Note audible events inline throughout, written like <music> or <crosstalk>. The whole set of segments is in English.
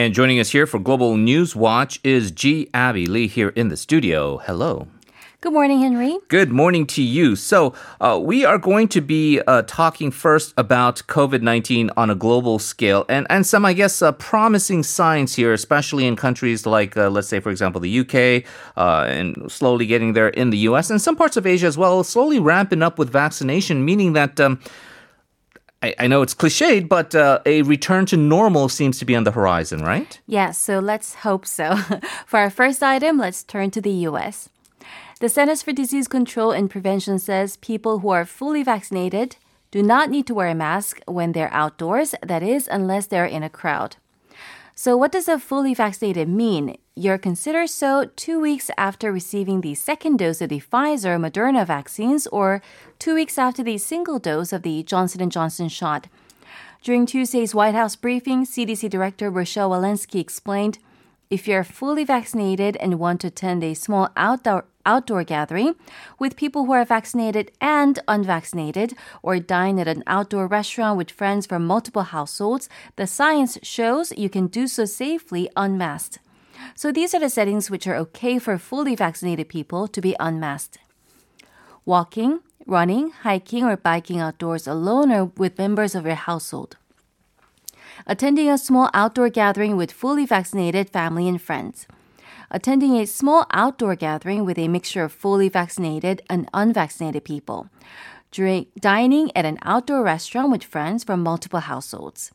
And joining us here for Global News Watch is Jee Abbey Lee here in the studio. Hello. Good morning, Henry. Good morning to you. So, uh, we are going to be uh, talking first about COVID 19 on a global scale and, and some, I guess, uh, promising signs here, especially in countries like, uh, let's say, for example, the UK, uh, and slowly getting there in the US, and some parts of Asia as well, slowly ramping up with vaccination, meaning that. Um, I, I know it's cliched, but uh, a return to normal seems to be on the horizon, right? Yeah, so let's hope so. <laughs> For our first item, let's turn to the US. The Centers for Disease Control and Prevention says people who are fully vaccinated do not need to wear a mask when they're outdoors, that is, unless they're in a crowd. So, what does a fully vaccinated mean? You're considered so two weeks after receiving the second dose of the Pfizer Moderna vaccines or two weeks after the single dose of the Johnson & Johnson shot. During Tuesday's White House briefing, CDC Director Rochelle Walensky explained if you're fully vaccinated and want to attend a small outdoor outdoor gathering with people who are vaccinated and unvaccinated, or dine at an outdoor restaurant with friends from multiple households, the science shows you can do so safely unmasked. So these are the settings which are okay for fully vaccinated people to be unmasked. Walking, running, hiking, or biking outdoors alone or with members of your household. Attending a small outdoor gathering with fully vaccinated family and friends attending a small outdoor gathering with a mixture of fully vaccinated and unvaccinated people, dining at an outdoor restaurant with friends from multiple households.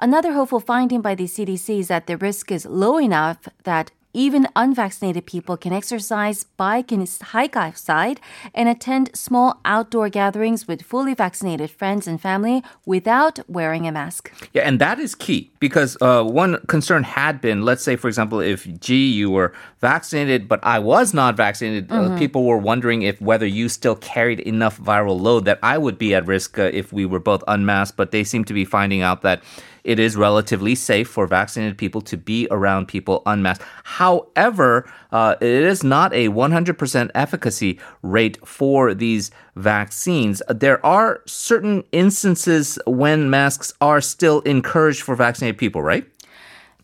Another hopeful finding by the CDC is that the risk is low enough that even unvaccinated people can exercise, bike, and hike outside and attend small outdoor gatherings with fully vaccinated friends and family without wearing a mask. Yeah, and that is key because uh, one concern had been, let's say, for example, if Jee, you were vaccinated, but I was not vaccinated, uh, mm-hmm. uh, people were wondering if whether you still carried enough viral load that I would be at risk uh, if we were both unmasked. But they seem to be finding out that it is relatively safe for vaccinated people to be around people unmasked. However, uh, it is not a 100% efficacy rate for these vaccines. There are certain instances when masks are still encouraged for vaccinated people, right?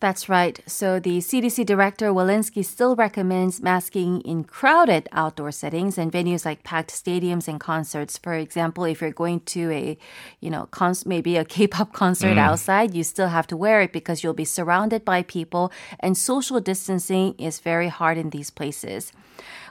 That's right. So the CDC director Walensky still recommends masking in crowded outdoor settings and venues like packed stadiums and concerts. For example, if you're going to a, you know, cons- maybe a K-pop concert mm. outside, you still have to wear it because you'll be surrounded by people and social distancing is very hard in these places.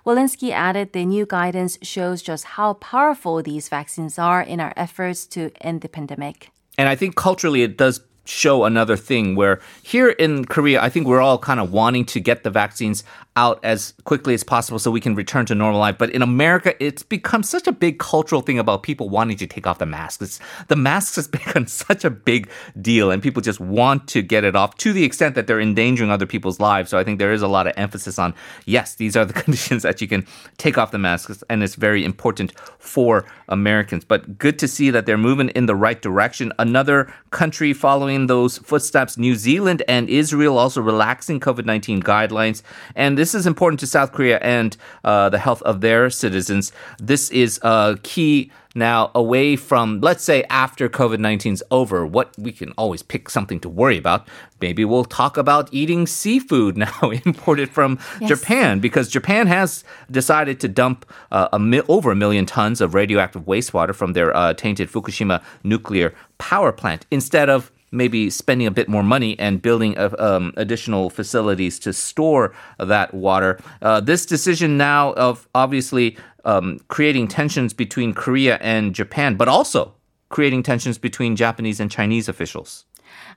Walensky added the new guidance shows just how powerful these vaccines are in our efforts to end the pandemic. And I think culturally it does show another thing where here in Korea, I think we're all kind of wanting to get the vaccines out as quickly as possible so we can return to normal life. But in America, it's become such a big cultural thing about people wanting to take off the masks. It's, the masks has <laughs> become such a big deal, and people just want to get it off to the extent that they're endangering other people's lives. So I think there is a lot of emphasis on yes, these are the <laughs> conditions that you can take off the masks, and it's very important for Americans. But good to see that they're moving in the right direction. Another country following those footsteps, New Zealand and Israel, also relaxing COVID 19 guidelines. And this is important to South Korea and uh, the health of their citizens. This is a key now away from, let's say, after COVID 19's over, what we can always pick something to worry about. Maybe we'll talk about eating seafood <laughs> now imported from yes. Japan because Japan has decided to dump uh, a mi- over a million tons of radioactive wastewater from their uh, tainted Fukushima nuclear power plant instead of maybe spending a bit more money and building uh, um, additional facilities to store that water. Uh, this decision now of obviously um, creating tensions between Korea and Japan, but also creating tensions between Japanese and Chinese officials.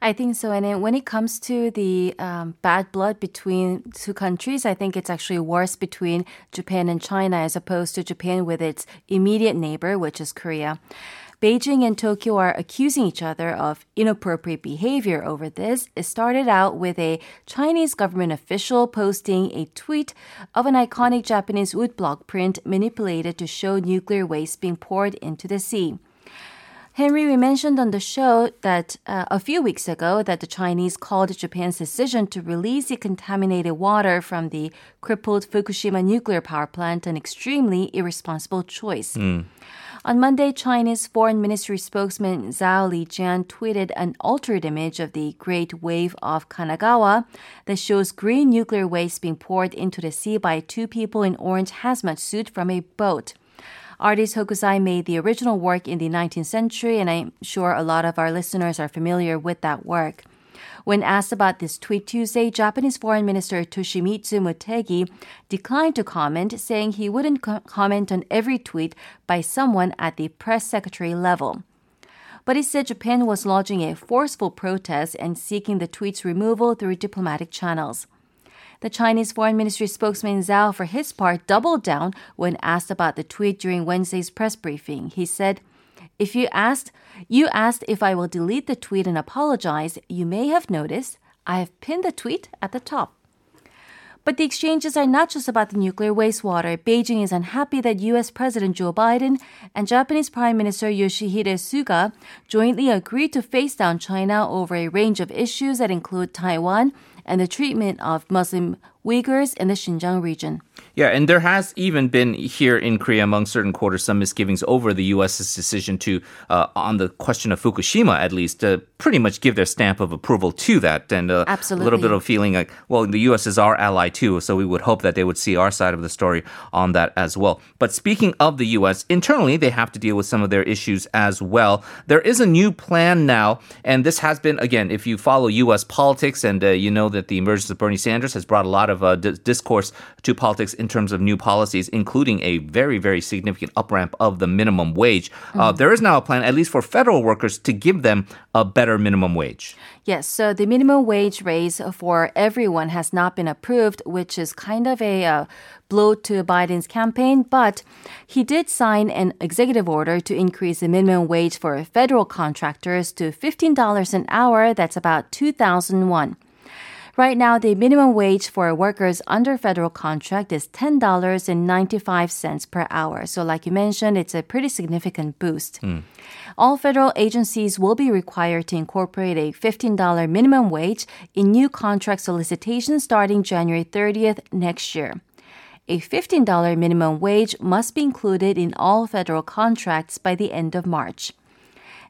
I think so. And when it comes to the um, bad blood between two countries, I think it's actually worse between Japan and China as opposed to Japan with its immediate neighbor, which is Korea. Beijing and Tokyo are accusing each other of inappropriate behavior over this. It started out with a Chinese government official posting a tweet of an iconic Japanese woodblock print manipulated to show nuclear waste being poured into the sea. Henry, we mentioned on the show that uh, a few weeks ago that the Chinese called Japan's decision to release the contaminated water from the crippled Fukushima nuclear power plant an extremely irresponsible choice. Mm. On Monday, Chinese Foreign Ministry spokesman Zhao Lijian tweeted an altered image of the Great Wave of Kanagawa that shows green nuclear waste being poured into the sea by two people in orange hazmat suit from a boat. Artist Hokusai made the original work in the 19th century, and I'm sure a lot of our listeners are familiar with that work. When asked about this tweet Tuesday, Japanese Foreign Minister Toshimitsu Motegi declined to comment, saying he wouldn't co- comment on every tweet by someone at the press secretary level. But he said Japan was lodging a forceful protest and seeking the tweet's removal through diplomatic channels. The Chinese Foreign Ministry spokesman Zhao, for his part, doubled down when asked about the tweet during Wednesday's press briefing. He said, if you asked, you asked if I will delete the tweet and apologize, you may have noticed I have pinned the tweet at the top. But the exchanges are not just about the nuclear wastewater. Beijing is unhappy that US President Joe Biden and Japanese Prime Minister Yoshihide Suga jointly agreed to face down China over a range of issues that include Taiwan and the treatment of Muslim Uyghurs in the Xinjiang region. Yeah, and there has even been here in Korea among certain quarters some misgivings over the U.S.'s decision to, uh, on the question of Fukushima at least, to pretty much give their stamp of approval to that. And uh, Absolutely. a little bit of feeling like, well, the U.S. is our ally too, so we would hope that they would see our side of the story on that as well. But speaking of the U.S., internally, they have to deal with some of their issues as well. There is a new plan now, and this has been, again, if you follow U.S. politics and uh, you know that the emergence of Bernie Sanders has brought a lot of uh, d- discourse to politics in terms of new policies, including a very, very significant upramp of the minimum wage. Uh, there is now a plan, at least for federal workers, to give them a better minimum wage. Yes, so the minimum wage raise for everyone has not been approved, which is kind of a uh, blow to Biden's campaign. But he did sign an executive order to increase the minimum wage for federal contractors to $15 an hour. That's about 2001. Right now, the minimum wage for workers under federal contract is $10.95 per hour. So, like you mentioned, it's a pretty significant boost. Hmm. All federal agencies will be required to incorporate a $15 minimum wage in new contract solicitations starting January 30th next year. A $15 minimum wage must be included in all federal contracts by the end of March.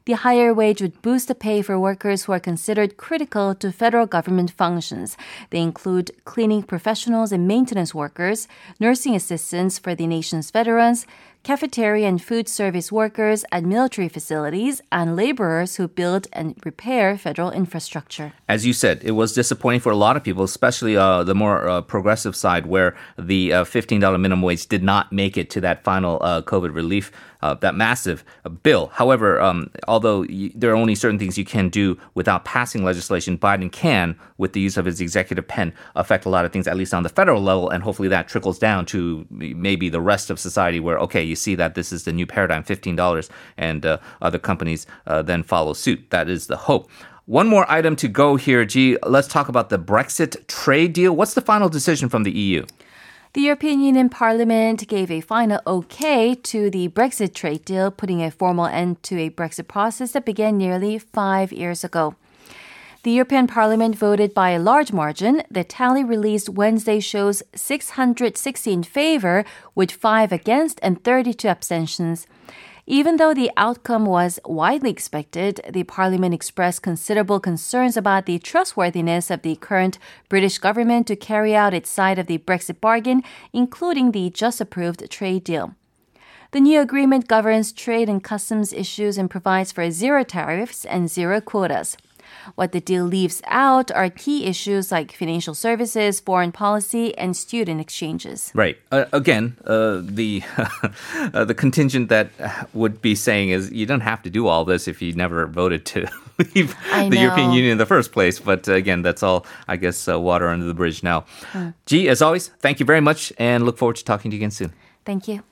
The higher wage would boost the pay for workers who are considered critical to federal government functions. They include cleaning professionals and maintenance workers, nursing assistants for the nation's veterans, cafeteria and food service workers at military facilities, and laborers who build and repair federal infrastructure. As you said, it was disappointing for a lot of people, especially uh, the more uh, progressive side, where the uh, $15 minimum wage did not make it to that final uh, COVID relief, uh, that massive uh, bill. However, um, although y- there are only certain things you can do without passing legislation, Biden can, with the use of his executive pen, affect a lot of things, at least on the federal level, and hopefully that trickles down to maybe the rest of society, where okay, you see that this is the new paradigm, $15, and uh, other companies uh, then follow suit. That is the hope. One more item to go here, Jee. Let's talk about the Brexit trade deal. What's the final decision from the EU? The European Union Parliament gave a final okay to the Brexit trade deal, putting a formal end to a Brexit process that began nearly five years ago. The European Parliament voted by a large margin. The tally released Wednesday shows 660 in favor, with 5 against and 32 abstentions. Even though the outcome was widely expected, the parliament expressed considerable concerns about the trustworthiness of the current British government to carry out its side of the Brexit bargain, including the just approved trade deal. The new agreement governs trade and customs issues and provides for zero tariffs and zero quotas. What the deal leaves out are key issues like financial services, foreign policy, and student exchanges. Right. Uh, again, uh, the <laughs> uh, the contingent that would be saying is you don't have to do all this if you never voted to <laughs> leave I the European. Union in the first place. But uh, again, that's all, I guess, uh, water under the bridge now. Jee, as always, thank you very much and look forward to talking to you again soon. Thank you.